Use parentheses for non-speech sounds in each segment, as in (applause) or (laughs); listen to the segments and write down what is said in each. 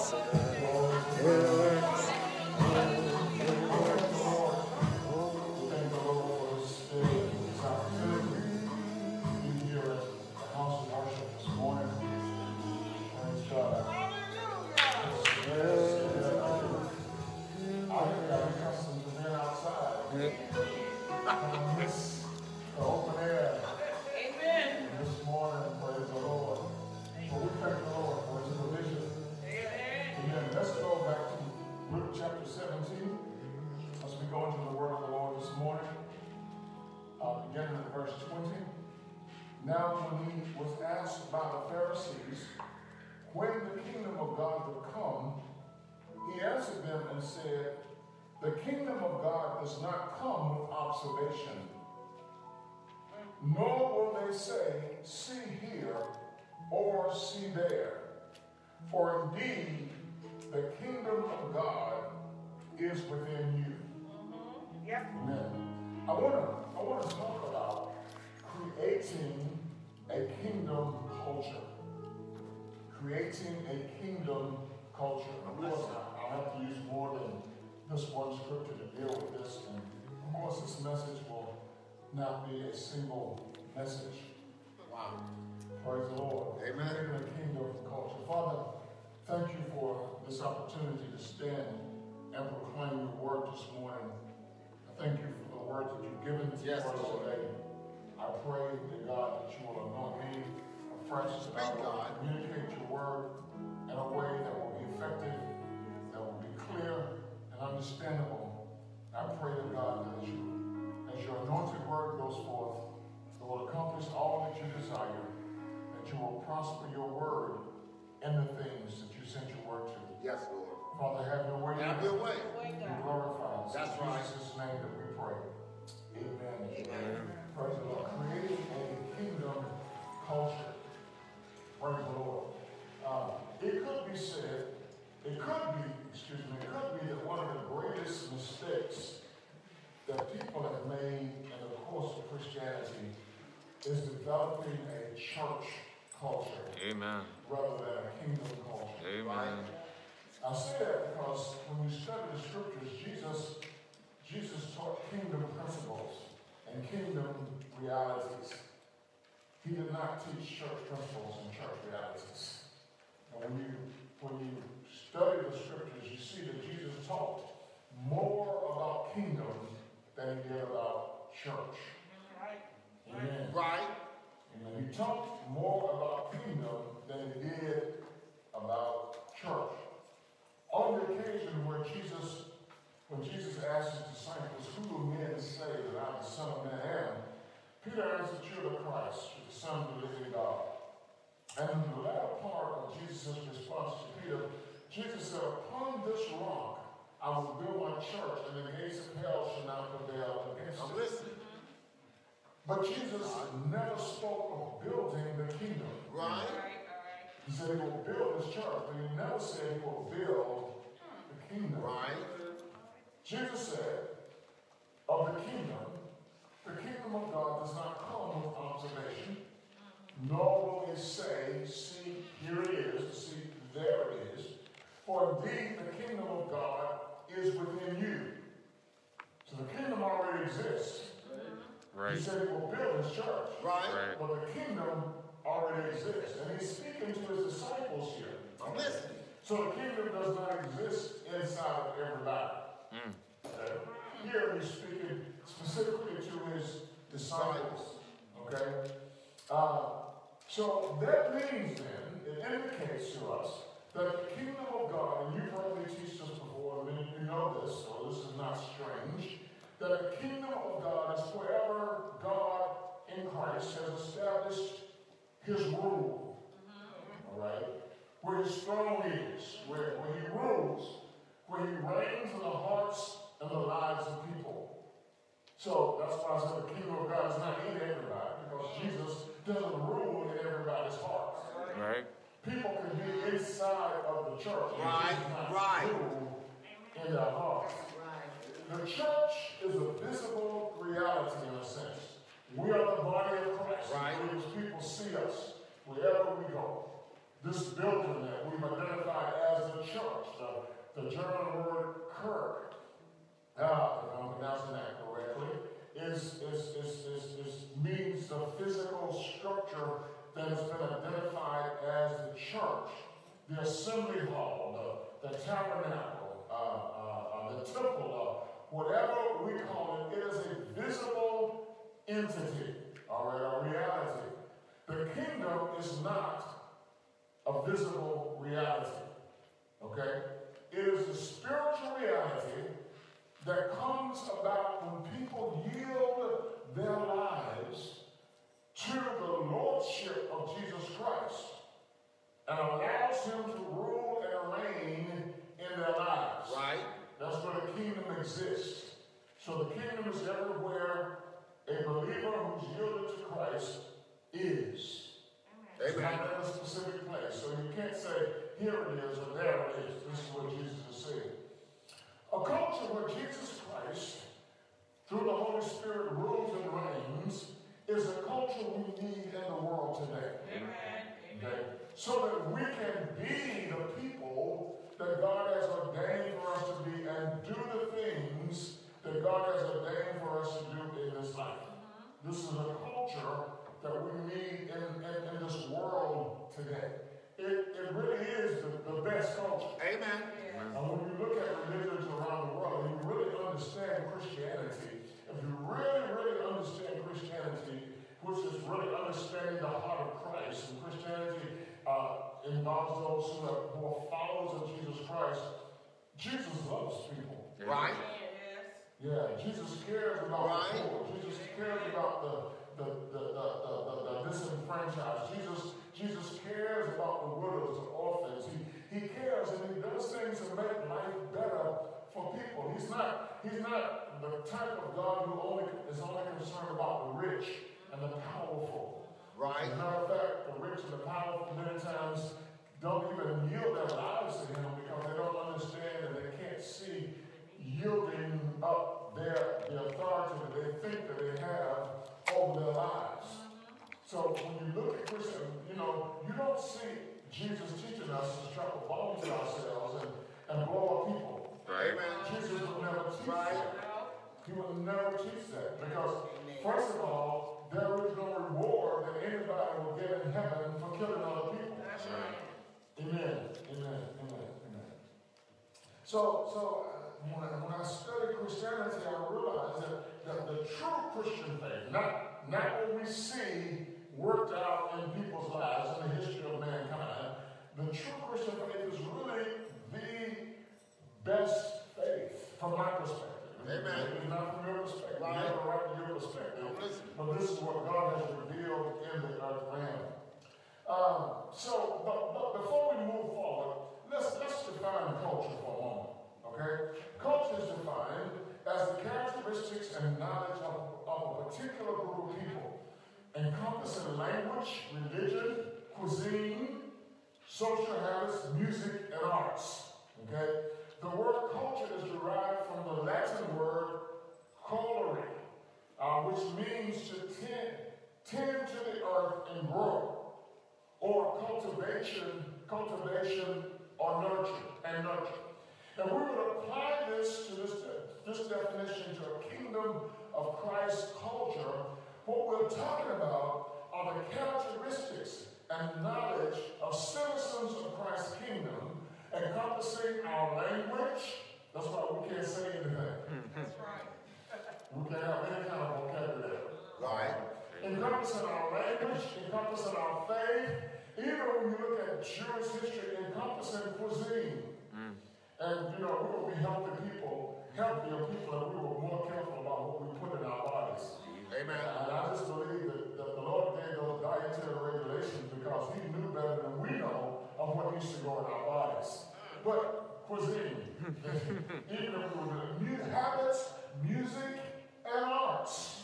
Works, observation nor will they say, See here or see there. For indeed, the kingdom of God is within you. Mm-hmm. Amen. I want to I want to talk about creating a kingdom culture. Creating a kingdom culture. Of course, I- I'll have to use more than this one scripture to deal with this. And of course, this message will not be a single message. Wow. Praise the Lord. Amen. Creating a kingdom culture. Father, thank you for this opportunity to stand and proclaim your word this morning. I thank you for the word that you've given to Yes, us Lord. today. I pray, dear God, that you will anoint me afresh that I Speak, will God. communicate your word in a way that will be effective, that will be clear and understandable. I pray, dear God, that you, as your anointed word goes forth, it will accomplish all that you desire, that you will prosper your word in the things that you sent your word to. Yes, Lord. Father, have your way. Have your way. Be glorified. That's in right. Jesus' name that we pray. Amen. Amen. Praise the Lord. Creating a kingdom culture. Praise the Lord. Uh, it could be said, it could be, excuse me, it could be that one of the greatest mistakes that people have made in the course of Christianity is developing a church culture Amen. rather than a kingdom culture. Amen. I say that because when we study the scriptures, Jesus, Jesus taught kingdom principles and kingdom realities. He did not teach church principles and church realities. And when you when you study the scriptures, you see that Jesus taught more about kingdom than he did about church. Amen. Right. Amen. He talked more about kingdom than he did about church. On the occasion where Jesus, when Jesus asked his disciples, Who do men say that I, am the Son of Man, am? Peter answered, You're the Christ, you're the Son of the living God. And in the latter part of Jesus' response to Peter. Jesus said, Upon this rock I will build my church, and the gates of hell shall not prevail against I'm it. listening. Mm-hmm. But Jesus never spoke of building the kingdom. Right? He said he will build his church, but he never said he will build the kingdom. Right? Jesus said, of the kingdom, the kingdom of God does not come with observation, mm-hmm. nor will it say, see, here it is, see, there it is. For indeed, the kingdom of God is within you. So the kingdom already exists. Right. He said he will build his church. Right? Right. But the kingdom already exists. And he's speaking to his disciples here. I'm listening. So the kingdom does not exist inside of everybody. Okay? Here he's speaking specifically to his disciples. Okay? Uh, so that means then, it indicates to us that the kingdom of God, and you've heard me teach this before, and you know this, so this is not strange, that the kingdom of God is wherever God in Christ has established his rule. Mm-hmm. All right? Where his throne is, where, where he rules, where he reigns in the hearts and the lives of people. So that's why I said the kingdom of God is not in everybody, because Jesus doesn't rule in everybody's hearts. Right. People can be inside of the church, Right, right. in their hearts. The church is a visible reality in a sense. We are the body of Christ. Right. People see us wherever we go. This building that we've identified as the church, the, the German word Kirk, uh, if I'm pronouncing that correctly, is, is, is, is, is means the physical structure that has been identified as the church, the assembly hall, the, the tabernacle, uh, uh, uh, the temple, uh, whatever we call it, it is a visible entity, all right, a reality. The kingdom is not a visible reality, okay? It is a spiritual reality that comes about when people yield their lives to the lordship of Jesus Christ and allows him to rule and reign in their lives. Right? That's where the kingdom exists. So the kingdom is everywhere a believer who's yielded to Christ is. It's Amen. not in a specific place. So you can't say, here it is or there it is. This is what Jesus is saying. A culture where Jesus Christ, through the Holy Spirit, rules and reigns is a culture we need in the world today. Okay? So that we can be the people that God has ordained for us to be and do the things that God has ordained for us to do in this life. Uh-huh. This is a culture that we need in, in, in this world today. It, it really is the, the best culture. Amen. And when you look at religions around the world, and you really understand Christianity, if you really, really understand Christianity, which is really understanding the heart of Christ, and Christianity uh, involves those who are, who are followers of Jesus Christ, Jesus loves people. Right? Yeah, Jesus cares about Right. the poor. Jesus cares about the the, the, the, the, the, the disenfranchised. Jesus, Jesus cares about the widows and orphans. He, he cares and he does things to make life better for people. He's not, he's not the type of God who only is only concerned about the rich and the powerful. Right? As a matter of fact, the rich and the powerful many times don't even yield their lives to him because they don't understand and they can't see yielding up their the authority that they think that they have over their lives. Mm-hmm. So when you look at Christian, you know, you don't see Jesus teaching us to strap a bomb to ourselves and, and blow up people. Right. Amen. Jesus would never teach Right. that. He would never teach that because, first of all, there is no reward that anybody will get in heaven for killing other people. Amen. Amen. Amen. Amen. So, so uh, when, I, when I study Christianity, I realize that, that the true Christian faith, not, not what we see worked out in people's lives in the history of mankind, the true Christian faith is really the best faith from my perspective. Amen. Not from your perspective. Right. You have a right to your perspective. I'm listening. But this is what God has revealed in the earth realm. Um, so, but, but before we move forward, let's, let's define culture for a moment. Okay? Culture is defined as the characteristics and knowledge of, of a particular group of people, encompassing language, religion, cuisine, social habits, music, and arts. Okay? The word culture is derived from the Latin word colere, uh, which means to tend, tend to the earth and grow, or cultivation, cultivation or nurture, and nurture. And we would apply this to this, this definition to a kingdom of Christ culture. What we're talking about are the characteristics and knowledge of citizens of Christ's kingdom, encompassing our language. That's why we can't say anything. That's right. We can't have any kind of vocabulary. Right. Encompassing our language, encompassing our faith, even when you look at Jewish history, encompassing cuisine. And you know, we will be healthy people, healthier people, and we were more careful about what we put in our bodies. Amen. And I just believe that, that the Lord gave those dietary regulations because He knew better than we know of what needs to go in our bodies. But cuisine, (laughs) even new habits, music, and arts.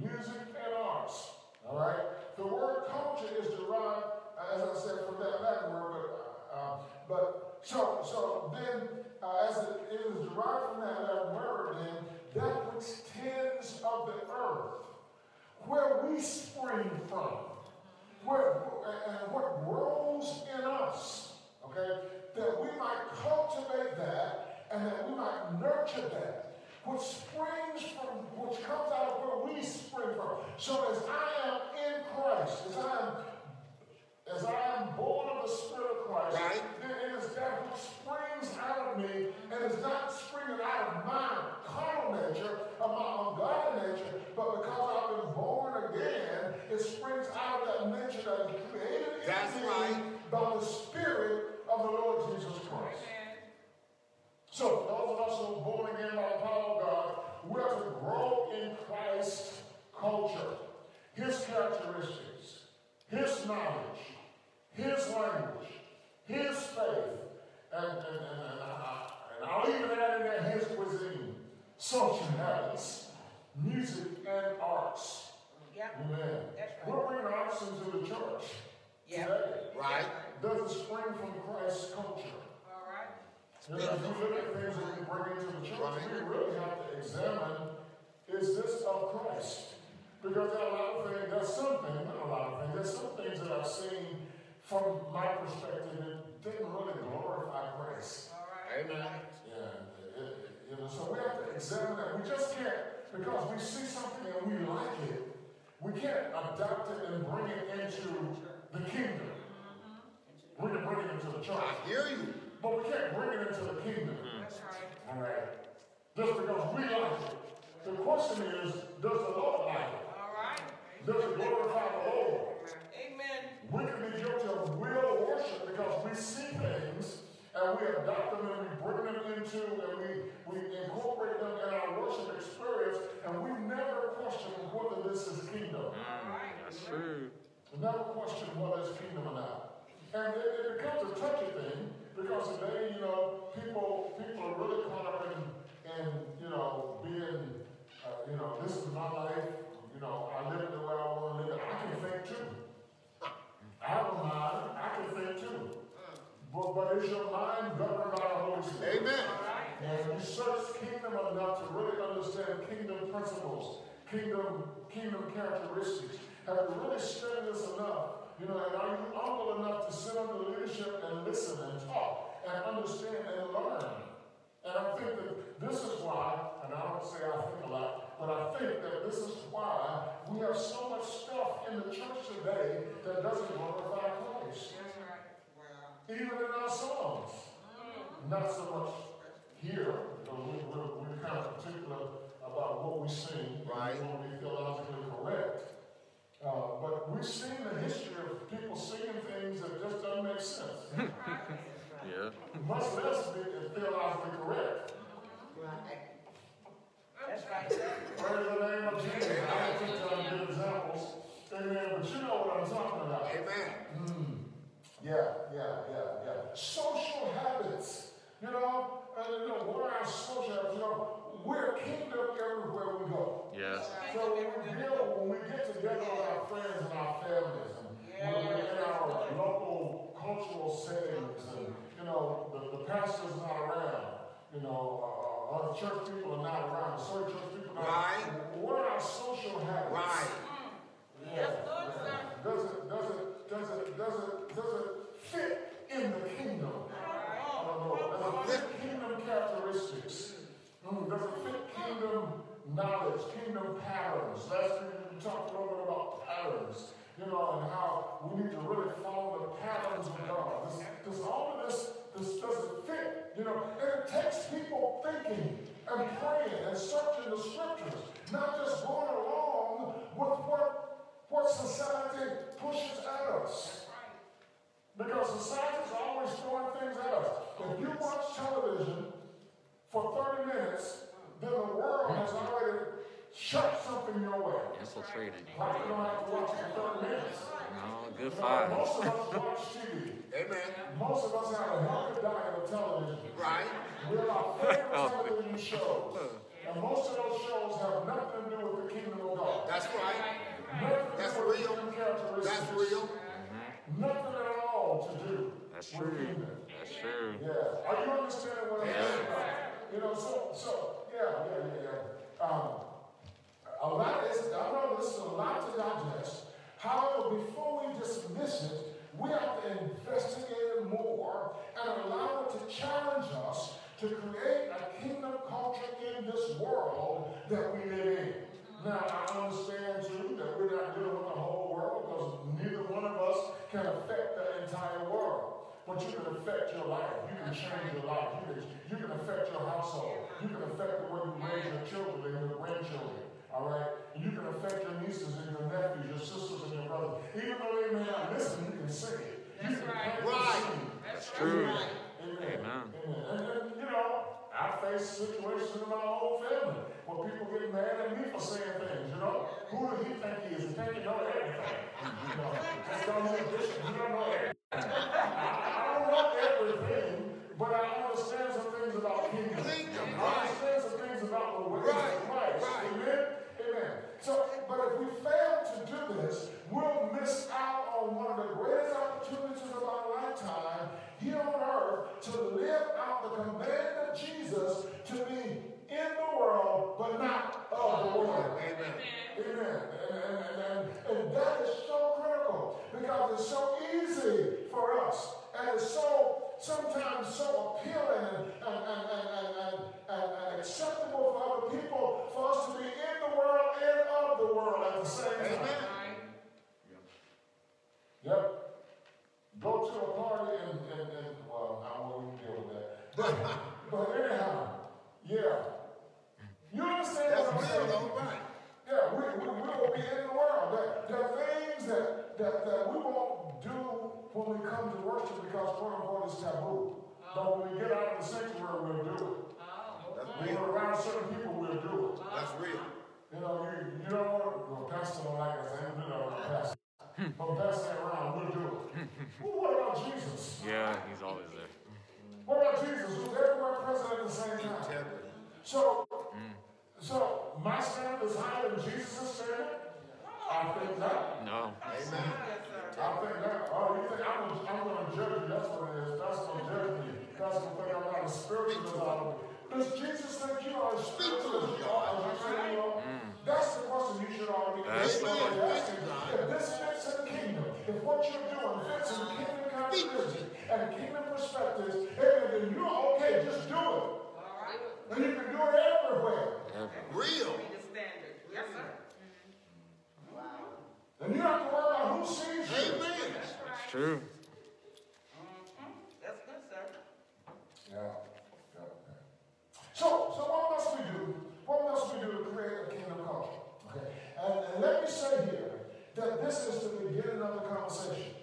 Music and arts. All right? The word culture is derived, as I said, from that Latin word, but, uh, but so, so then, uh, as it, it is derived from that Latin word, then, that which tends of the earth, where we spring from, where, and what grows in us, okay, that we might cultivate that and that we might nurture that, which springs from, which comes out of where we spring from. So as I am in Christ, as I am as I am born of the Spirit of Christ, Right. then it is that which springs out of me and is not springing out of my carnal nature, of my ungodly nature, but because I've been born again, it springs out of that nature that is created in That's me right. by the Spirit of the Lord Jesus Christ. Amen. So, those of us who are born again by the power of God, we are to grow in Christ's culture, His characteristics, His knowledge, His language, His faith, and, and, and, and, I, and I'll even add in there His cuisine, social habits, music, and arts. Amen. That's right. We're bringing arts into the church Yeah. today. Right. Does it spring from Christ's culture? All right. You know, if you look at things that we bring into the church, Right. we really have to examine, is this of Christ? Because there are a lot of things, there's some things, not a lot of things, there's some things that I've seen from my perspective that didn't really glorify Christ. All right. Amen. Yeah, it- it- you know, so we have to examine that. We just can't, because we see something and we like it, we can't adopt it and bring it into the kingdom. Uh-huh. We can bring it into the church, I hear you. but we can't bring it into the kingdom. Hmm. That's right. All right. Just because we like it. The question is, does the Lord like it? All right. Does it glorify the Lord? Amen. We can be guilty of will worship because we see things and we adopt them and we bring them into and we, we incorporate them in our worship experience and we never question whether this is kingdom. All right. That's true. We never question what is kingdom or not. And it, it becomes a touchy thing because today, you know, people people are really caught up in, in you know, being, uh, you know, this is my life, you know, I live it the way I want to live it. I can think too. I have a mind, I can think too. But, but is your mind governed by the Holy Spirit? Amen. And you search kingdom enough to really understand kingdom principles, kingdom, kingdom characteristics. Have you really studied this enough? You know, and are you humble enough to sit under the leadership and listen and talk and understand and learn? And I think that this is why, and I don't say I think a lot, but I think that this is why we have so much stuff in the church today that doesn't glorify Christ. That's right. Wow. Even in our songs. Mm-hmm. Not so much here, because we, we're, we're kind of particular about what we sing. Right. We want to be theologically correct. Uh, but we've seen the history of people singing things that just don't make sense. (laughs) yeah. Much less be theologically correct. Right. That's right. Praise the name of Jesus. I don't think I'm good examples. Amen. But you know what I'm talking about. Amen. Mm. Yeah, yeah, yeah, yeah. Social habits. You know, and, you know, what are our social habits? You know, we're a kingdom everywhere we go. Yes. So when we deal, when we get together with our friends and our families, and yeah. when we're in our local cultural settings, and you know, the, the pastor's not around, you know, uh, other church people are not around, certain church people are not Right. What are our social habits? Right. Mm. Yeah. That's good, sir. Does it, does it, does it, does it, does it fit in the kingdom? Mm, does it fit kingdom knowledge, kingdom patterns? Last week we talked a little bit about patterns, you know, and how we need to really follow the patterns of God. Does all of this, this doesn't fit? You know, and it takes people thinking and praying and searching the scriptures, not just going along with what what society pushes at us. Because society's always throwing things at us. If you watch television for 30 minutes, then the world has already shut something your way. Infiltrated. Like you don't have to watch it for 30 minutes. No, good You know, five. most of us watch TV. Amen. Most of us have a healthy diet of television. Right. We have our favorite oh. television shows. And most of those shows have nothing to do with the kingdom of God. That's right. Nothing to That's do with real. kingdom characteristics. That's real. Mm-hmm. Nothing at all to do That's with true. kingdom. That's true. Yeah. Are you understanding what I'm saying? You know, so, so, yeah, yeah, yeah, yeah. Um, a lot is, I know this is a lot to digest. However, before we dismiss it, we have to investigate it more and allow it to challenge us to create a kingdom culture in this world that we live in. Now, I understand too that we're not dealing with the whole world because neither one of us can affect the entire world. But you can affect your life. You can change your life. You can, you can affect your household. You can affect the way you raise your children and your grandchildren. All right? And you can affect your nieces and your nephews, your sisters and your brothers. Even though they may not listen, you can sing it. You That's can right. Right. seed. That's True. Amen. Amen. Amen. And, and, you know, I face situations in my whole family where people get mad at me for saying things, you know. Who do he think he is? He think he know everything. You know, just don't know bishop. You don't know everything. (laughs) I, I don't know everything, but I understand some things about kingdom. Kingdom, right. understand some things about the ways Right, of Christ. right. Amen. Amen. So, but if we fail to do this, we'll miss out on one of the greatest opportunities of our lifetime here on earth to live out the command of Jesus to be in the world, but not of the world. Amen. Amen. And, and, and, and that is so critical because it's so easy for us and it's so sometimes so appealing and, and, and, and, and acceptable for other people for us to be in the world and of the world at the same time. Amen. Yep. Go to a party and, and, and well, I won't even deal with that. But, but anyhow, yeah. You understand That's what I'm real, saying? though, right? Yeah, we, we, we will be in the world. There, there are things that, that, that we won't do when we come to worship because quote unquote it's taboo. But when we get out of the sanctuary, we'll do it. That's When real. we're around certain people, we'll do it. That's real. You know, you, you don't want to, well, Pastor don't like us, I ain't do that with Pastor. But Pastor ain't around, we'll do it. well, what about Jesus? Yeah, he's always there. What about Jesus, who's everywhere present at the same time? Integrity. So, so my standard is higher than Jesus' standard? I think not. No. Amen. I think not. Oh, you think I'm, I'm going to judge you? That's what it is. That's going to judge me. That's going to think I'm not as spiritual as I am. Does Jesus think you are as spiritual as you are? You say you are? That's the question you should already be That's asking. the one. asking. If this fits in the kingdom, if what you're doing fits in the kingdom characteristics and kingdom perspectives, then you're okay. Just do it. All right. And you can do it everywhere. Real. Be the standard. Yes, sir. Wow. And you don't have to worry about who sees you. Amen. It's mm-hmm. true. That's good, sir. Yeah. yeah. So, so what must we do? What must we do to create a kingdom culture? Okay. And, and let me say here that this is the beginning of the conversation.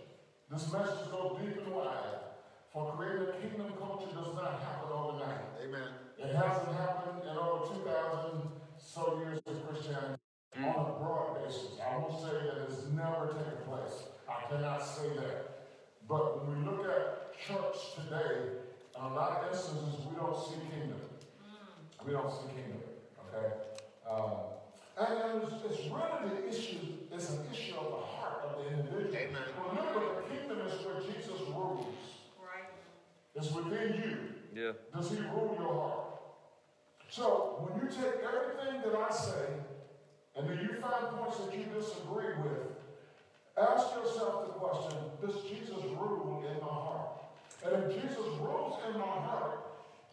This message goes deep and wide. For creating a kingdom culture does not happen overnight. Amen. It hasn't happened in over 2,000 so years of Christianity on a broad basis. I won't say that it's never taken place. I cannot say that. But when we look at church today, in a lot of instances, we don't see kingdom. We don't see kingdom. Okay? Um, and and it's, it's really the issue, it's an issue of the heart of the individual. Amen. Remember, the kingdom is where Jesus rules. Right. It's within you. Yeah. Does he rule your heart? So when you take everything that I say, and then you find points that you disagree with, ask yourself the question, does Jesus rule in my heart? And if Jesus rules in my heart,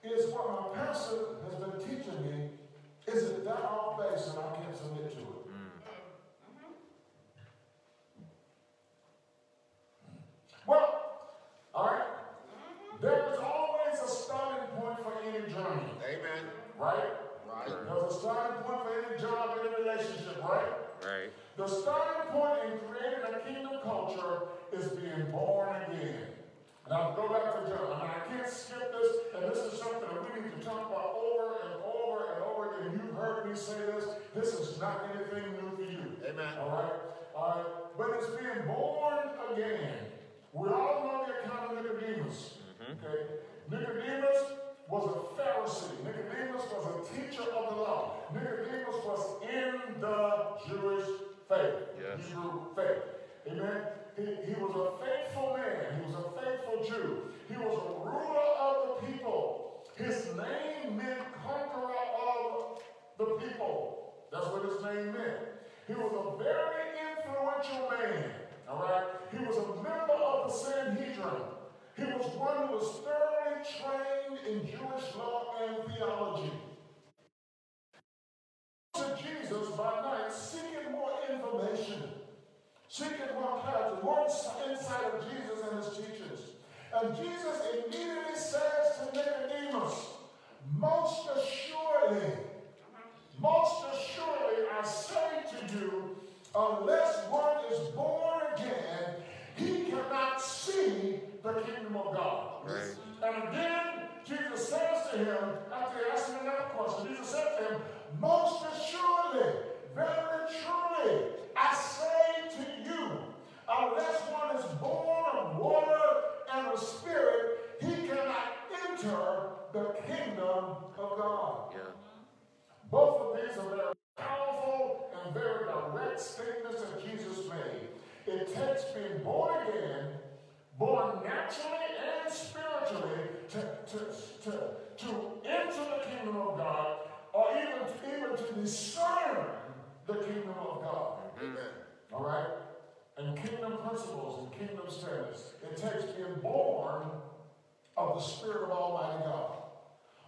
is what my pastor has been teaching me, is it that off base and I can't submit to it? Mm. Mm-hmm. Well, all right, mm-hmm. there is always a starting point for any journey, Amen. right? Right. There's a starting point for any job, in any relationship, right? Right. The starting point in creating a kingdom culture is being born again. Now go back to John. I mean, I can't skip this, and this is something that we need to talk about over and heard me say this. This is not anything new for you. Amen. All right? All right? But it's being born again. We all know the account of Nicodemus. Mm-hmm. Okay? Nicodemus was a Pharisee. Nicodemus was a teacher of the law. Nicodemus was in the Jewish faith, Yes. Hebrew faith. Amen. He, he was a faithful man. He was a faithful Jew. He was a ruler of the people. His name meant conqueror of the people. That's what his name meant. He was a very influential man. All right. He was a member of the Sanhedrin. He was one who was thoroughly trained in Jewish law and theology. To Jesus by night, seeking more information, seeking more clarity, more insight of Jesus and his teachings. And Jesus immediately says to Nicodemus, Most assuredly, most assuredly, I say to you, unless one is born again, he cannot see the kingdom of God. Right. And again, Jesus says to him, after him another question, Jesus said to him, Most assuredly, very truly, I say to you, unless one is born of water and of spirit, he cannot enter the kingdom of God. Yeah. Both of these are very powerful and very direct statements that Jesus made. It takes being born again, born naturally and spiritually, to, to, to, to enter the kingdom of God, or even, even to discern the kingdom of God. Mm. Amen. All right? And kingdom principles and kingdom standards. It takes being born of the Spirit of Almighty God.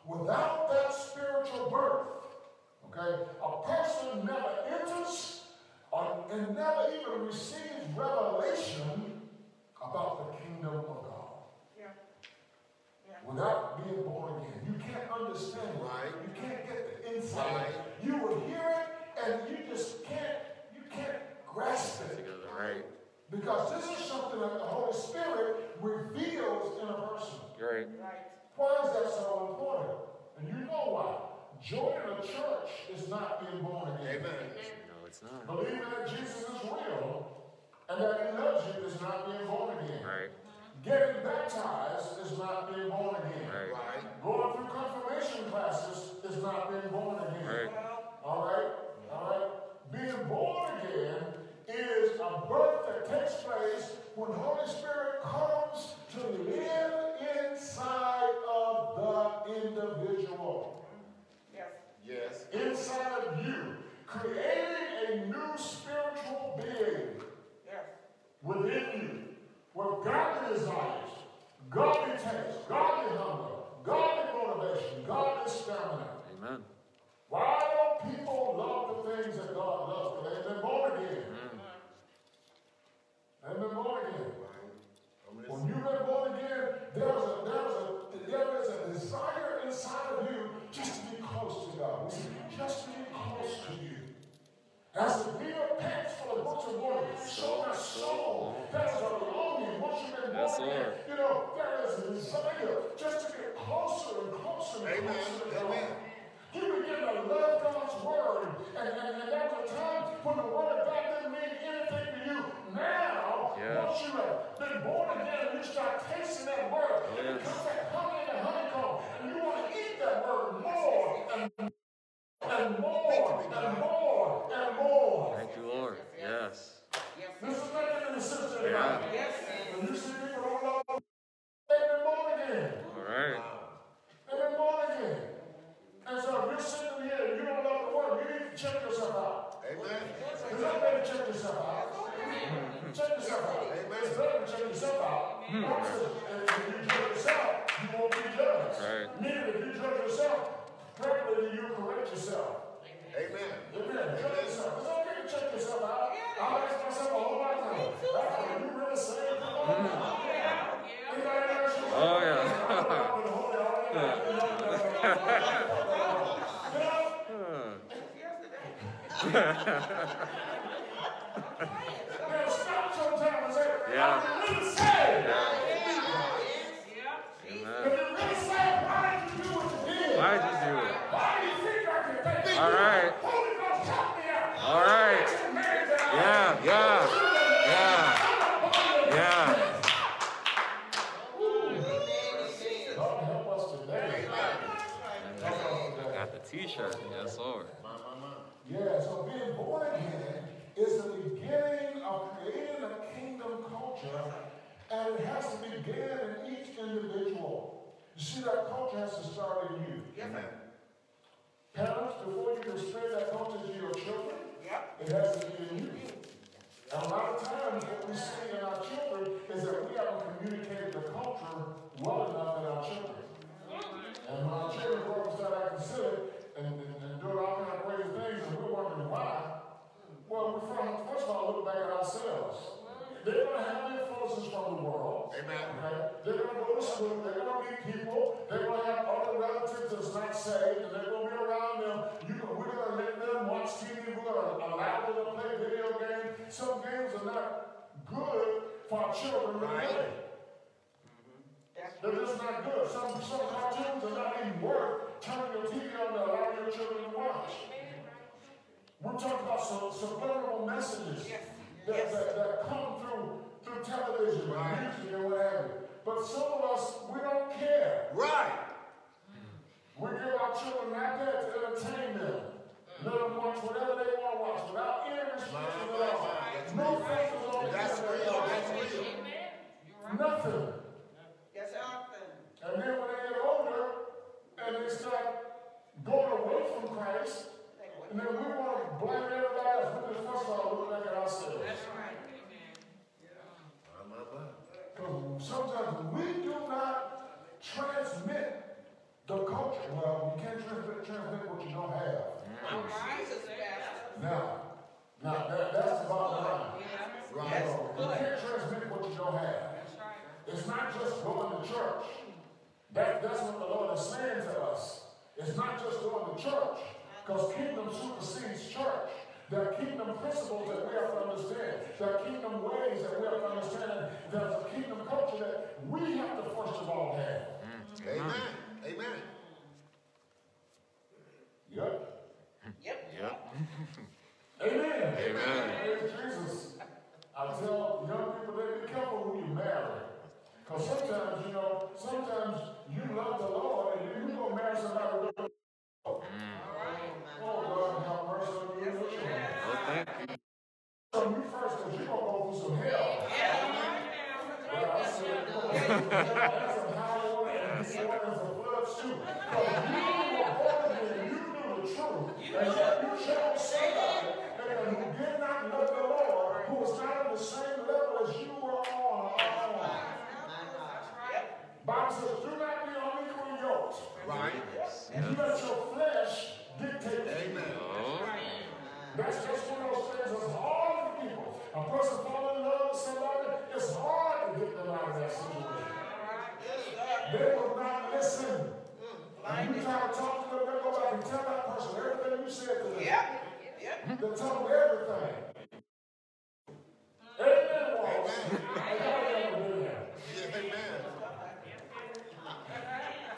Without that spiritual birth, okay, a person never enters or, and never even receives revelation about the kingdom of God. Yeah. Yeah. Without being born again, you can't understand it. Right. You can't get the insight. Right. You will hear it, and you just can't. You can't grasp it. Together. Right. Because this is something that the Holy Spirit reveals in a person. You're right. Right. Why is that so important? And you know why. Joining a church is not being born again. Amen. No, it's not. Believing that Jesus is real and that he loves you is not being born again. Right. Getting baptized is not being born again. Right. Right. Going through confirmation classes is not being born again. Right. All right? All right? Being born again is a birth that takes place when Holy Spirit comes to live inside of the individual. Yes. Yes. Inside of you. Creating a new spiritual being Yes. within you with godly desires, godly taste, godly hunger, godly motivation, godly stamina. Amen. Why don't people love the things that God loves? Because they've been born again. Mm. They've been born again. When you've been born again, there is a, there is a, there is a desire inside of you just to be close to God. Just to be close to you. As the deer pants for the brooks of water, so my soul, there is a longing once you've been Yes, born again. You know, there is a desire just to get closer and closer and Amen. closer to God. Amen. You begin to love God's word. And, and, and there was a time when the word of God didn't mean anything to you. Now, Yeah. once you have been born again and you start tasting that word, it Yes. becomes that honey and honeycomb. Thank you, Lord. Yes. Yeah. Yes. All right. And so if you're sitting here and you don't love the word, you need to check yourself out. Amen. Because I'm to check yourself out. Check yourself out. Amen. It's better to check yourself out. Mm. If you check yourself you won't be judged. Right. Meaning, if you judge yourself, practically you correct yourself. Amen. Amen. Check yourself. It's okay to check yourself out. I ask myself a whole lot of times. That's what you really saying to the Lord. Anybody ask you? Oh, yeah. Now stop sometime and say, Yeah. (laughs) I'm really sad. If Amen. you're really sad, why did you do what you did? Why'd you do it? Why do you think I can think? All right. Holy Ghost, help me out. All right. Man down. Yeah, yeah, yeah, yeah. Lord, help us today. Got the T-shirt. Yes, Lord. Yeah, so being born again is the beginning of creating a kingdom culture, and it has to begin in each individual. You see, that culture has to start in you. Amen. Parents, before you can spread that culture to your children, it has to be in you. And a lot of times, what we see in our children is that we haven't communicated the culture well enough in our children. And when our children grow up and start acting silly and, and, and doing all kind of crazy things, and we're wondering why, well, we first, first of all look back at ourselves. They're going to have influences from the world. Amen. Okay? They're going to go to school. They're going to meet people. They're going to have other relatives that's not saved, and they're going to be around them. You can, we're going to let them watch TV. We're going to allow them to play video games. Some games are not good for our children to Right. play. They're just not good. Some, some cartoons are not even worth turning your TV on to allow your children to watch. We're talking about some subliminal messages that, that, that come through through television Right. and music and what have you. But some of us, we don't care. Right. We give our children iPads to entertain them. Let them watch whatever they want to watch without any restrictions at all. No filters on the That's real. That's real. Nothing. Yes, often. And then when they get older and they start going away from Christ, and then we want to blame everybody else. We just first of all look back at ourselves. That's right. Amen. Because sometimes we do not transmit the culture. Well, you can't transmit, transmit what you don't have. Now, now that, that's the bottom line. Right. So, you can't transmit what you don't have. It's not just going to church. That, that's what the Lord is saying to us. It's not just going to church, because kingdom supersedes church. There are kingdom principles that we have to understand. There are kingdom ways that we have to understand. And there's a kingdom culture that we have to first of all have. Mm. Amen. Amen. Yep. Yep. Yep. Amen. Amen. Praise Jesus. I tell young people, they be careful who you marry. Because sometimes, you know, sometimes you love the Lord and you're going to marry somebody who don't. Mm. Oh, God, have mercy on you. and your children. Oh, thank you. So you first, because you're going to go through some hell. But I said, you're going to go through some hell and some high water and deep water and some floods too. Because you were born again, you knew the truth. And yet you chose somebody and who did not love the Lord, who was not on the same level as you were on. on. Bible says, do not be unequally yoked. Right. And you let your flesh dictate you. Amen. Oh, That's just one of those things that's hard for people. A person falling in love with somebody, it's hard to get them out of that situation. They will not listen. And you try to talk to them, they go back and tell that person everything you said to them. They'll tell them everything. Amen, Walls. I gotta never do that. Yeah, amen.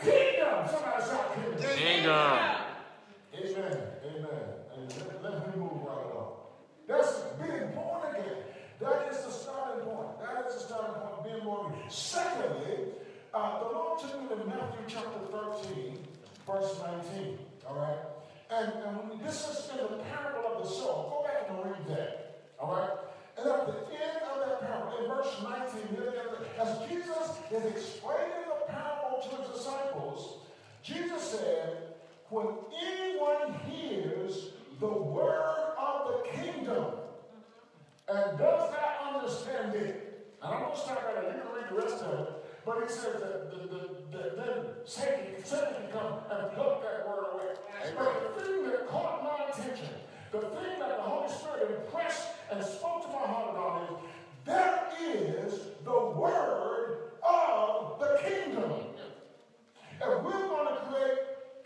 Kingdom! Somebody kingdom. Amen. Amen. And let, let me move right along. That's being born again. That is the starting point. That is the starting point of being born again. Secondly, uh, the Lord took me to Matthew chapter 13, verse 19. All right? And, and this is in the parable of the sower. Go back and read that. All right? And at the end of that parable, in verse 19, near as Jesus is explaining the parable to his disciples, Jesus said, when anyone hears the word of the kingdom and does not understand it, and I'm going to start right here, You can read the rest of it. But he says that, that, that, then Satan, Satan can come and pluck that word away. But the thing that caught my attention, the thing that the Holy Spirit impressed and spoke to my heart about is there is the word of the kingdom. If we're going to create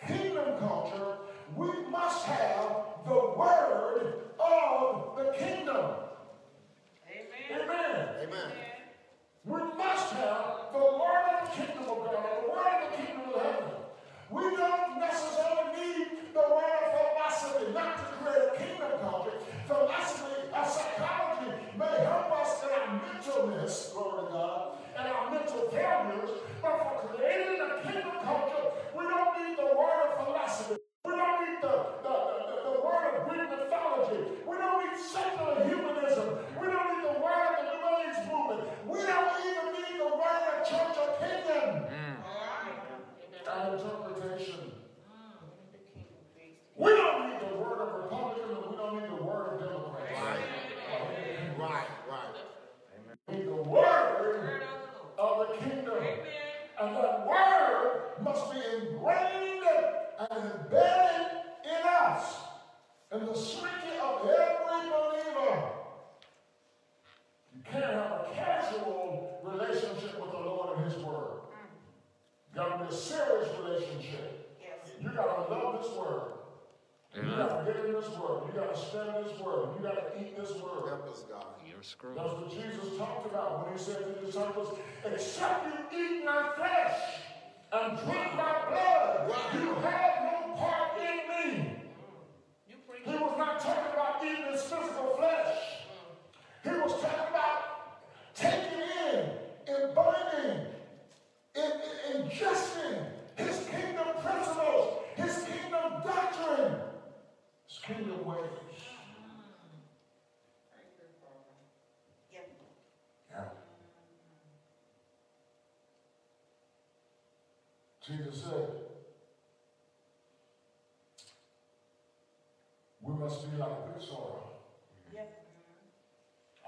kingdom culture, we must have the word of the kingdom. Amen. Amen. Amen. We must have the word of the kingdom of God, the word of the kingdom of heaven. We don't necessarily need the word of philosophy, not to create a kingdom culture. Philosophy and psychology may help us in our mentalness, glory to God, and our mental failures, but for creating a kingdom culture, we don't need the word of philosophy. We don't need the, the, the, the, the word of Greek mythology. We don't need secular humanism. We don't need the word of the New Age movement. We don't even need the word of church opinion and interpretation. We don't need the word of Republican and we don't need the word of Democrat. Right. Right. Right. We need the word of the kingdom. And that word must be ingrained and embedded in us, in the psyche of every believer. You can't have a casual relationship with the Lord and His Word. You gotta be a serious relationship. Yes. You gotta love this Word. You Amen. gotta get in this Word. You gotta study this Word. You gotta eat this Word. Help us, God. You're screwed. That's what Jesus talked about when he said to the disciples, except you eat my flesh and drink my blood, you have no part in me. You preach. He was not talking about eating his physical flesh. He was talking about taking in, imbibing, in, in, ingesting his kingdom principles, his kingdom doctrine, his kingdom ways. Yeah. Yeah. Jesus said, we must be like good soil. Yeah.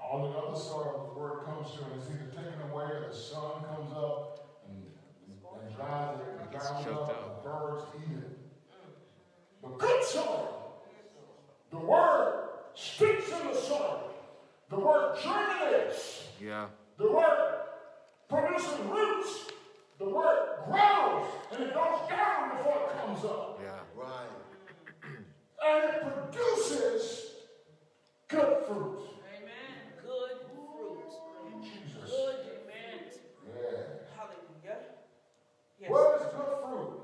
All the other soil the word comes to and it's either taken away or the sun comes up and, and dries it, and Gets dries it choked up, and birds eat it. Mm-hmm. But good soil, the word sticks in the soil. The word germinates. Yeah. The word produces roots. The word grows and it goes down before it comes up. Yeah. Right. (clears throat) And it produces good fruit. Amen. Good fruit. In Jesus. Good amen. Yeah. Hallelujah. Yes. What is good fruit?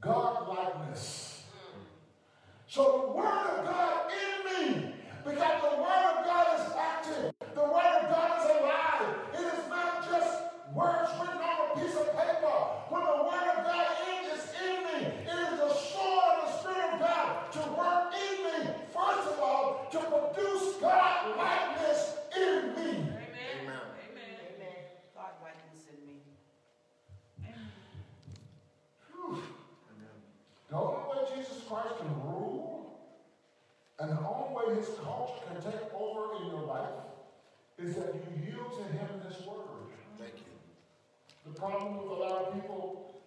God likeness. Mm. So the word of God in me, because the word of God is active. The word of God is alive. It is not just words written on a piece of paper. When the word of God in is in me, it is the sword of the Spirit of God to work in me. First of all, to produce God likeness in me. Amen. Amen. Amen. Amen. God likeness in me. Whew. The only way Jesus Christ can rule and the only way his culture can take over in your life is that you yield to him this word. Thank you. The problem with a lot of people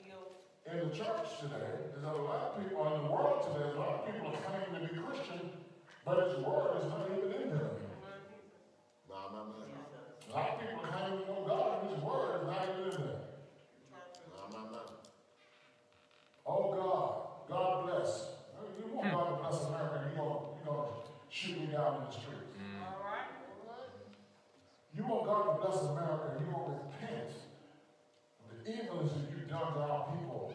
in the church today is that a lot of people in the world today, a lot of people are claiming to be Christian, but his word is not even in them. My, my, my. A lot of people claim to oh, know God and his word is not even in them. My, my, my. Oh God, God bless. You want God to bless America, you gonna, you gonna shoot me down in the streets. All right. You want God to bless America, you want to repent of the evils that you've done to our people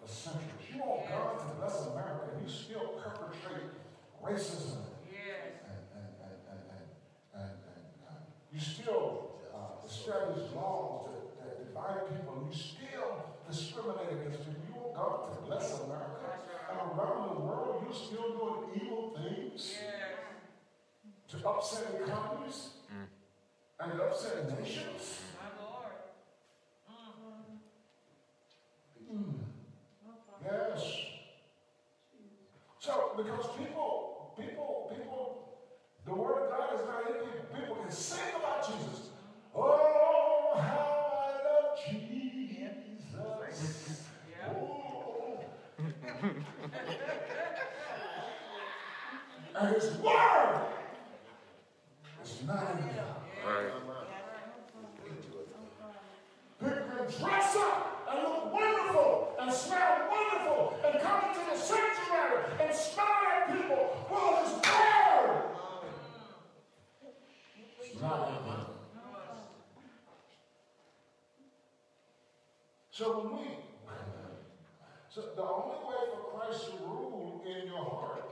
for centuries. You want God to bless America, and you still perpetrate racism Yes. and, and, and, and, and, and, and uh, you still uh, establish laws that, that divide people, and you still discriminate against people. You want God to bless America, and around the world, you're still doing evil things Yes. to upset economies and to upset nations. My Lord. Yes. So, because people, people, people, the word of God is not in people. People can sing about Jesus. Oh, how I love And his word is not in them. Right. People can dress up and look wonderful and smell wonderful and come into the sanctuary and smile at people. Well, his word is not in them. So when we, so the only way for Christ to rule in your heart,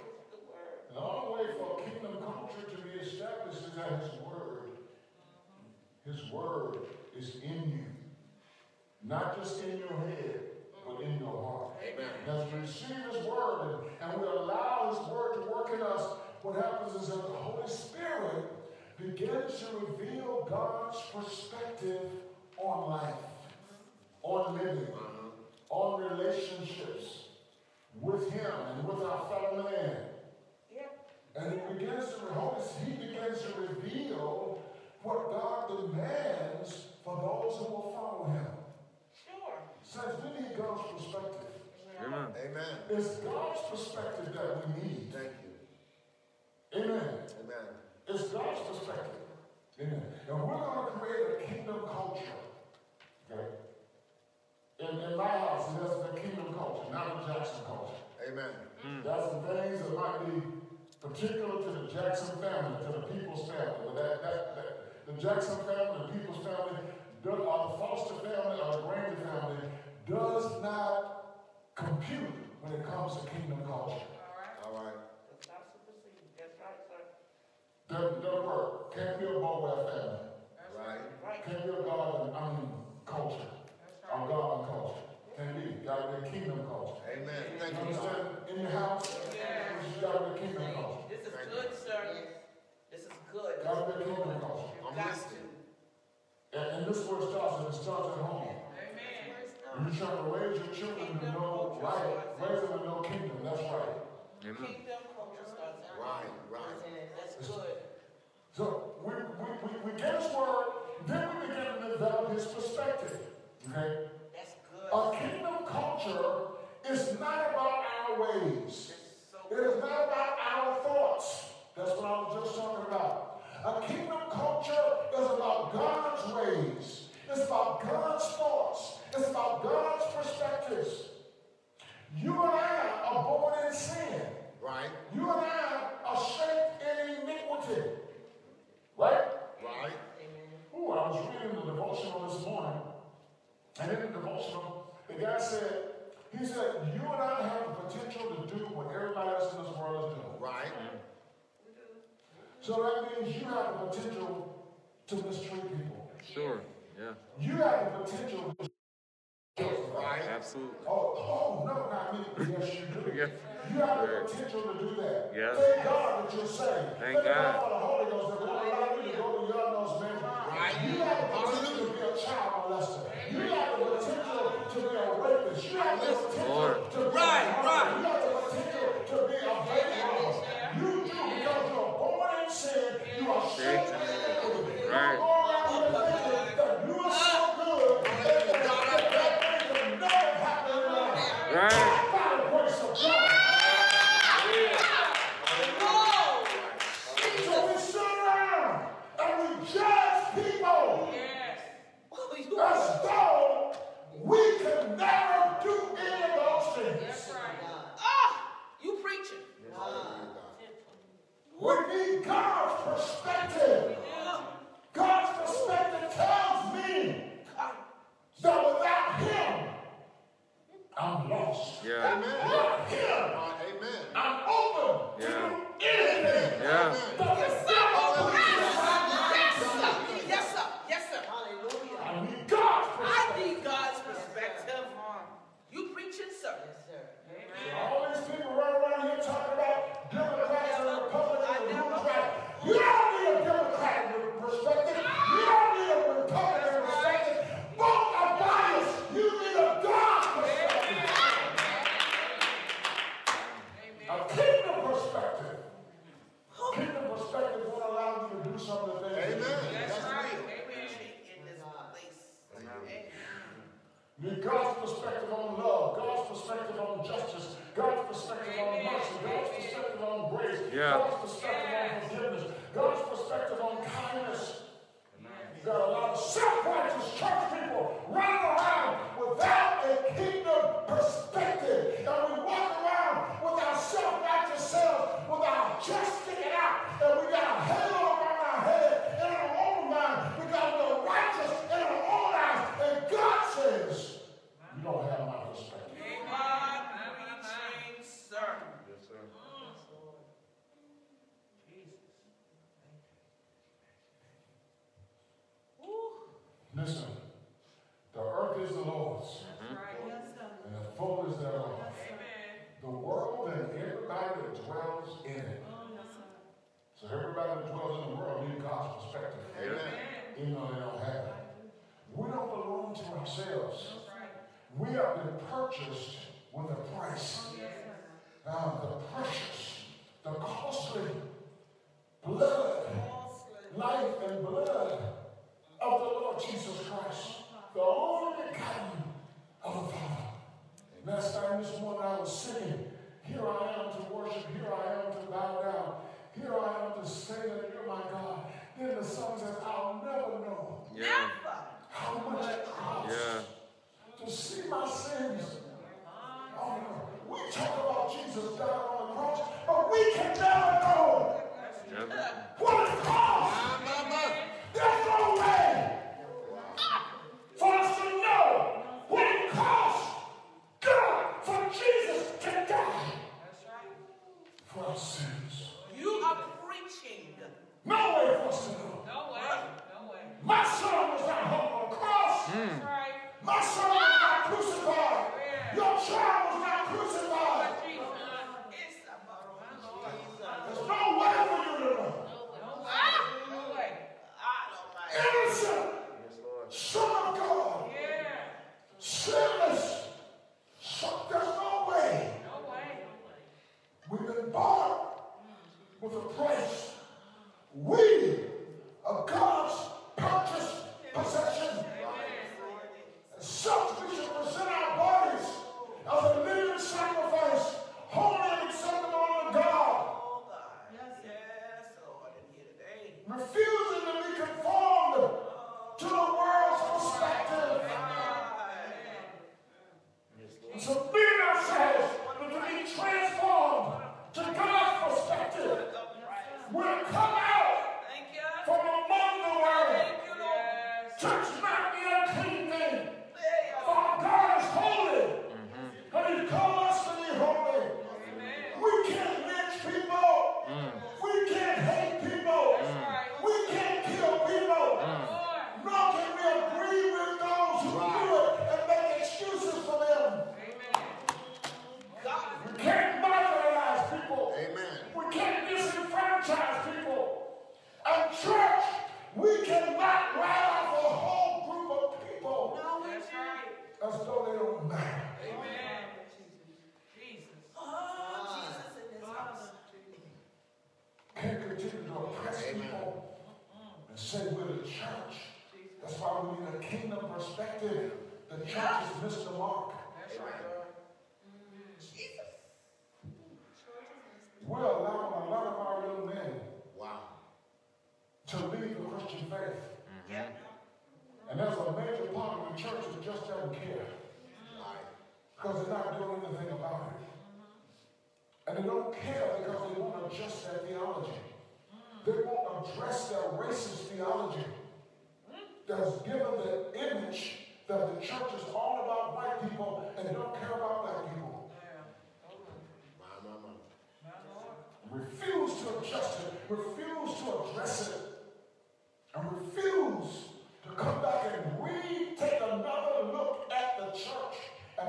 the only way for kingdom culture to be established is that His word, His word is in you, not just in your head, but in your heart. Amen. As we receive His word and, and we allow His word to work in us, what happens is that the Holy Spirit begins to reveal God's perspective on life on living, on relationships with Him and with our fellow man. And it begins to, Holy- He begins to reveal what God demands for those who will follow Him. Sure. Says we need God's perspective. Amen. Amen. It's God's perspective that we need. Thank you. Amen. Amen. It's God's perspective. Amen. And we're going to create a kingdom culture. Okay? In, in my house, it has the kingdom culture, not the Jackson culture. Amen. Mm. That's some things that might be particular to the Jackson family, to the People's family. But that, that, that the Jackson family, the People's family, do- or the Foster family, or the Granger family, does not compute when it comes to kingdom culture. All right. All right. That's not supersede. That's right, sir. Doesn't, doesn't work. Can't be a Boaz family. That's Right. Right. Can't be a God, I mean, culture. That's Or. God culture. Can't be. Gotta be a kingdom culture. Amen. You Thank you, understand? In your house, Yeah. you gotta be a kingdom culture. This is Thank good, sir. This is good. Gotta be a kingdom culture. I'm got listening. to. And, and this is where it starts, and it starts at home. Amen. You're trying to raise your children to know right, raise them to know kingdom, that's right. Amen. Kingdom culture starts at Right, home. right. That's good. So we, we, we, we get his word, then we begin to develop his perspective. That's good. A kingdom culture is not about our ways. So It is not about our thoughts. That's what I was just talking about. A kingdom culture is about God's ways. It's about God's thoughts. It's about God's perspectives. You and I are born in sin. Right. You and I are shaped in iniquity. Right? Right. Ooh, I was reading the devotional this morning, and in the devotional, the guy said, he said, you and I have the potential to do what everybody else in this world is doing. Right. So that means you have the potential to mistreat people. Sure. Yeah. You have the potential to Right. Absolutely. Oh, oh, no, not me. Yes, you do. (laughs) Yeah. You have the Right. potential to do that. Yes. Thank God that you're saved. Thank God. for the Holy Ghost that won't allow you to go to your nose, man. Right. You have the potential to be a child molester. You have the potential to be a rapist. You have the potential Lord. to be Right, a right. You Last time this one, I was singing, Here I am to worship, here I am to bow down, here I am to say that you're my God. Then the song says, I'll never know yeah. how much it costs yeah. to see my sins. Oh, we talk about Jesus dying on the cross, but we can never know what it costs.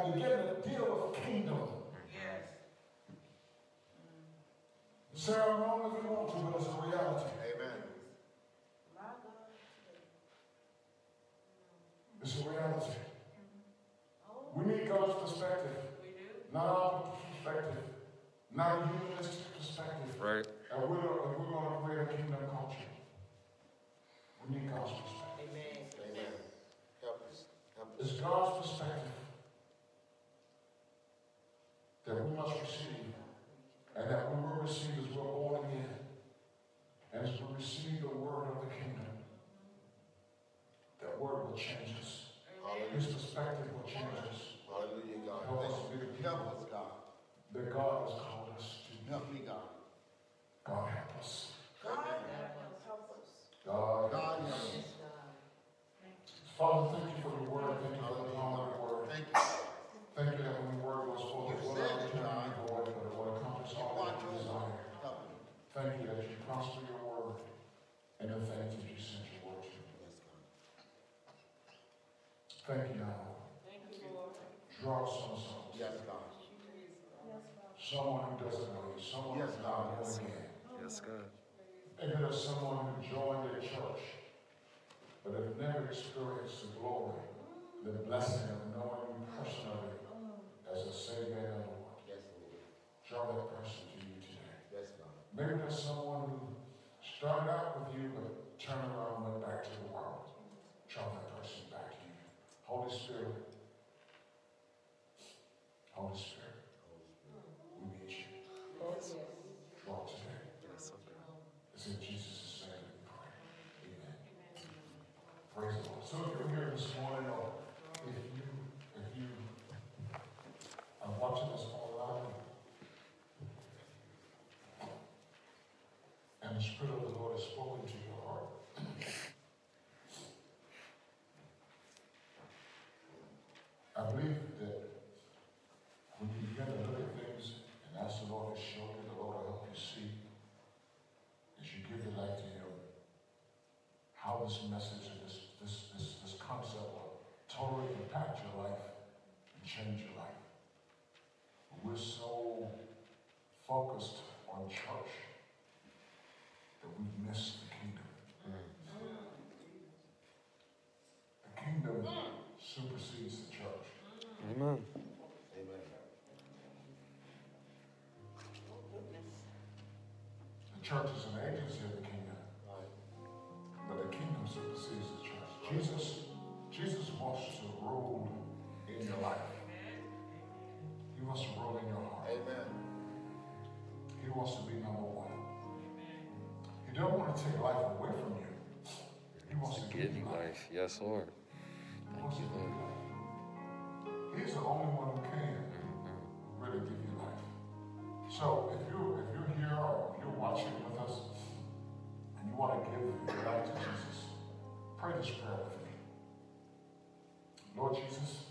and get to deal a kingdom. Yes. Sound wrong if you want to, but it's a reality. Amen. It's a reality. We need God's perspective. We do. Not our perspective. Not a humanistic perspective. Right. And we're, we're going to create a kingdom culture. We need God's perspective. Amen. Amen. Help us. Help us. It's God's perspective. Watching us online, and the Spirit of the Lord has spoken to your heart, I believe that when you begin to look at things and ask the Lord to show you, the Lord will help you see as you give your life to Him, how this message and this, this, this, this concept will totally impact your life and change your life. We're so focused on church that we miss the kingdom. The kingdom supersedes the church. Amen. Amen. The church is an agency of the kingdom. Right. But the kingdom supersedes the church. Jesus, Jesus wants to rule in your life. He wants to rule in your heart. Amen. He wants to be number one. He don't want to take life away from you. He wants to Give you life. Yes, Lord. He Thank wants you, Lord. He's the only one who can Mhm. really give you life. So if you if you're here with us and you want to give your life to Jesus, pray this prayer with me. Lord Jesus,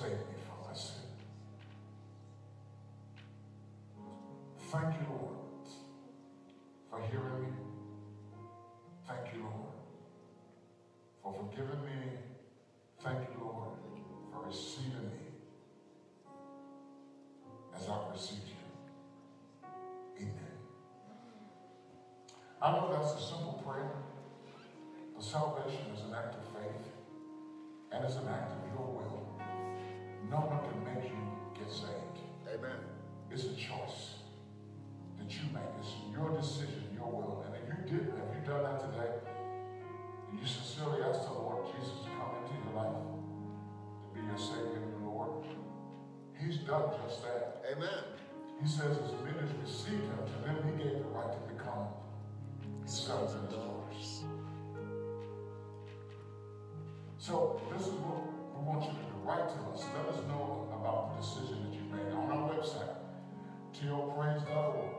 Save me from my sin. Thank you, Lord, for hearing me. Thank you, Lord, for forgiving me. Thank you, Lord, for receiving me as I've received you. Amen. I know that's a simple prayer, but salvation is an act of faith and it's an act of your will. No one can make you get saved. Amen. It's a choice that you make. It's your decision, your will. And if you did, if you've done that today, and you sincerely ask the Lord Jesus to come into your life, to be your Savior and your Lord, He's done just that. Amen. He says, as many as received Him, to them He gave the right to become His sons and His daughters. So this is what we want you to. Write to us. Let us know about the decision that you made on our website, topraise.org.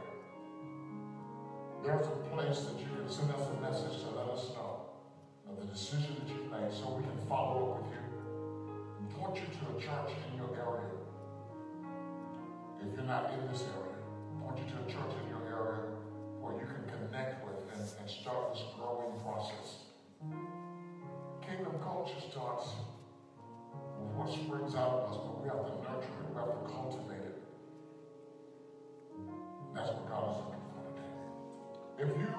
There's a place that you can send us a message to let us know of the decision that you made so we can follow up with you and point you to a church in your area. If you're not in this area, point you to a church in your area where you can connect with and, and start this growing process. Kingdom culture starts what springs out of us, but we have to nurture it, we have to cultivate it. That's what God is looking for today. If you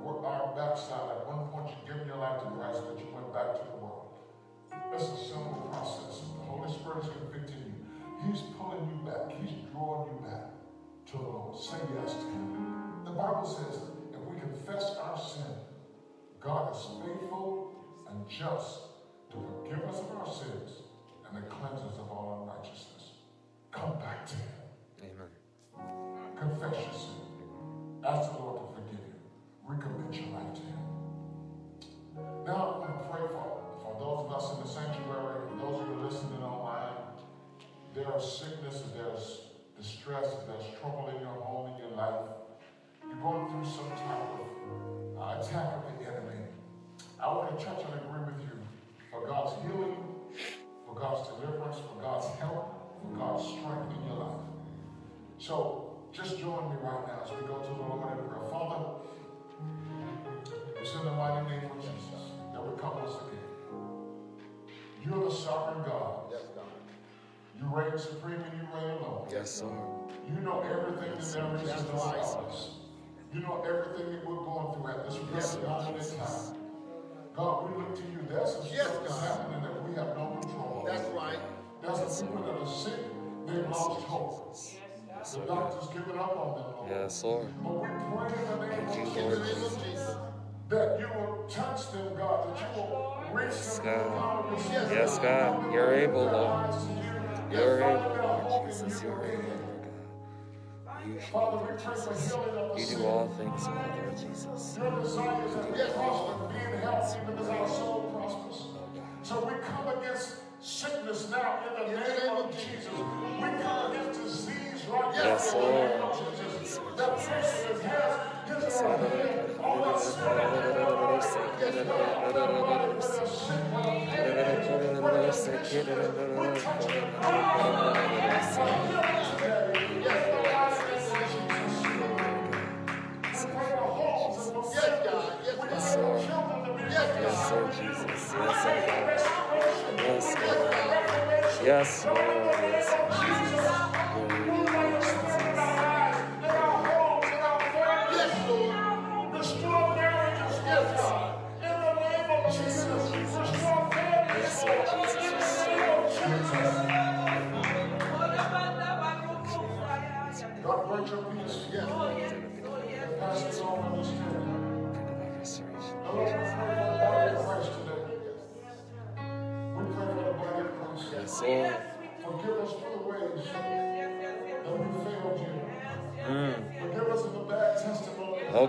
were our backside, at one point you given your life to Christ, but you went back to the world. It's a simple process. The Holy Spirit is convicting you. He's pulling you back. He's drawing you back to the Lord. Say yes to Him. The Bible says if we confess our sin, God is faithful and just to forgive us of our sins and the cleanses of all unrighteousness. Come back to Him. Amen. Confess your sin. Ask the Lord to forgive you. Recommit your life to Him. Now, I'm pray for, for those of us in the sanctuary, those of you listening online. There are sicknesses, there's distress, there's trouble in your home, in your life. You're going through some type of uh, attack of the enemy. I want to touch and agree with you for God's healing for God's deliverance, for God's help, for God's strength in your life. So just join me right now as we go to the Lord in prayer. Father, it's in the mighty name of Jesus that we come once again. You're the sovereign God. Yes, God. You reign supreme and you reign alone. Yes, Lord. You know everything that there is in our lives. You know everything that we're going through at this present moment in time. God, we look to you. There's some Yes, stuff that's God. happening that we have no control over. That's right. There's some people that are sick. They've lost hope. Yes, The Lord. doctor's giving up on them, Lord. Yes, Lord. But we pray in the name Thank you, of In Lord. the Jesus name of Jesus. that you will touch them, God, that you will reach Yes, them with the God. power of your Spirit. Yes, God. You're able, Their Lord. eyes to you, and You're find able, their Lord hope in Jesus. you You're again. able, sick. do all things, well, Lord Jesus. Your desire is that we Yes, prosper, be in health, even as our soul prospers. So we come against sickness now in the name of Jesus. We come against disease right now Yes, in the name Lord. of Jesus. That person that has his or her hand on that sick man, yes, God, their body where they're sick, where they're pain, where they're sickness, we touch it right now. For healing Yes,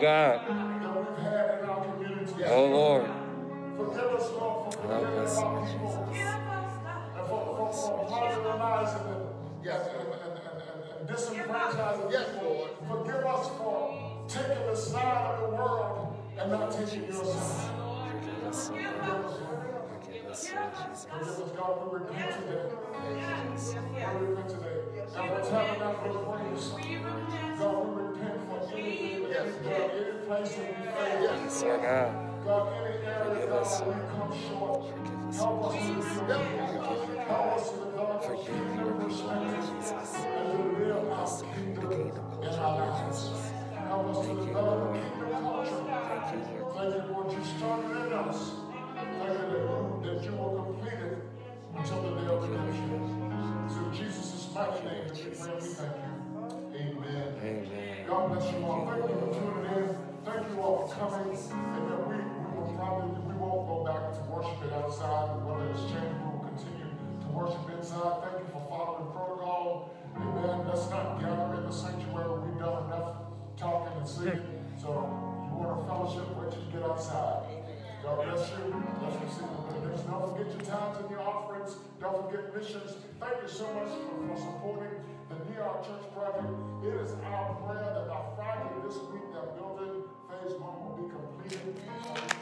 God. that we've had in our community. Oh, Lord. Forgive us, Lord, for Help us, Lord Jesus. and Yes. disenfranchising Yes. Lord. Forgive us for taking the side of the world and not taking your side. Forgive us, Lord. Forgive us, Lord. Forgive Lord Forgive us, God, we repent today. We repent today. And for tabernacle of praise, God, we repent for anything Yes, Lord God. Forgive us. Forgive us, help us to Help us to Forgive kingdom your people, Jesus. to our Yes, Lord. kingdom The culture. Jesus. Help us to Thank you, Lord. Thank you, Lord. Thank you, Lord, you started in us. Thank you that you, will complete it until the day of redemption. So Jesus' mighty name, we thank you. God bless you all. Thank you for tuning in. Thank you all for coming. Amen. We, we will probably, we won't go back to worship it outside. Whether it's changed, we will continue to worship inside. Thank you for following protocol. Amen. Let's not gather in the sanctuary. We've done enough talking and singing. So you want a fellowship, wait till you get outside. God bless you. Let's receive the benediction. Don't forget your tithes and your offerings. Don't forget missions. Thank you so much for, for supporting the New York Church Project. It is our prayer that by Friday this week, that building, phase one, will be completed. So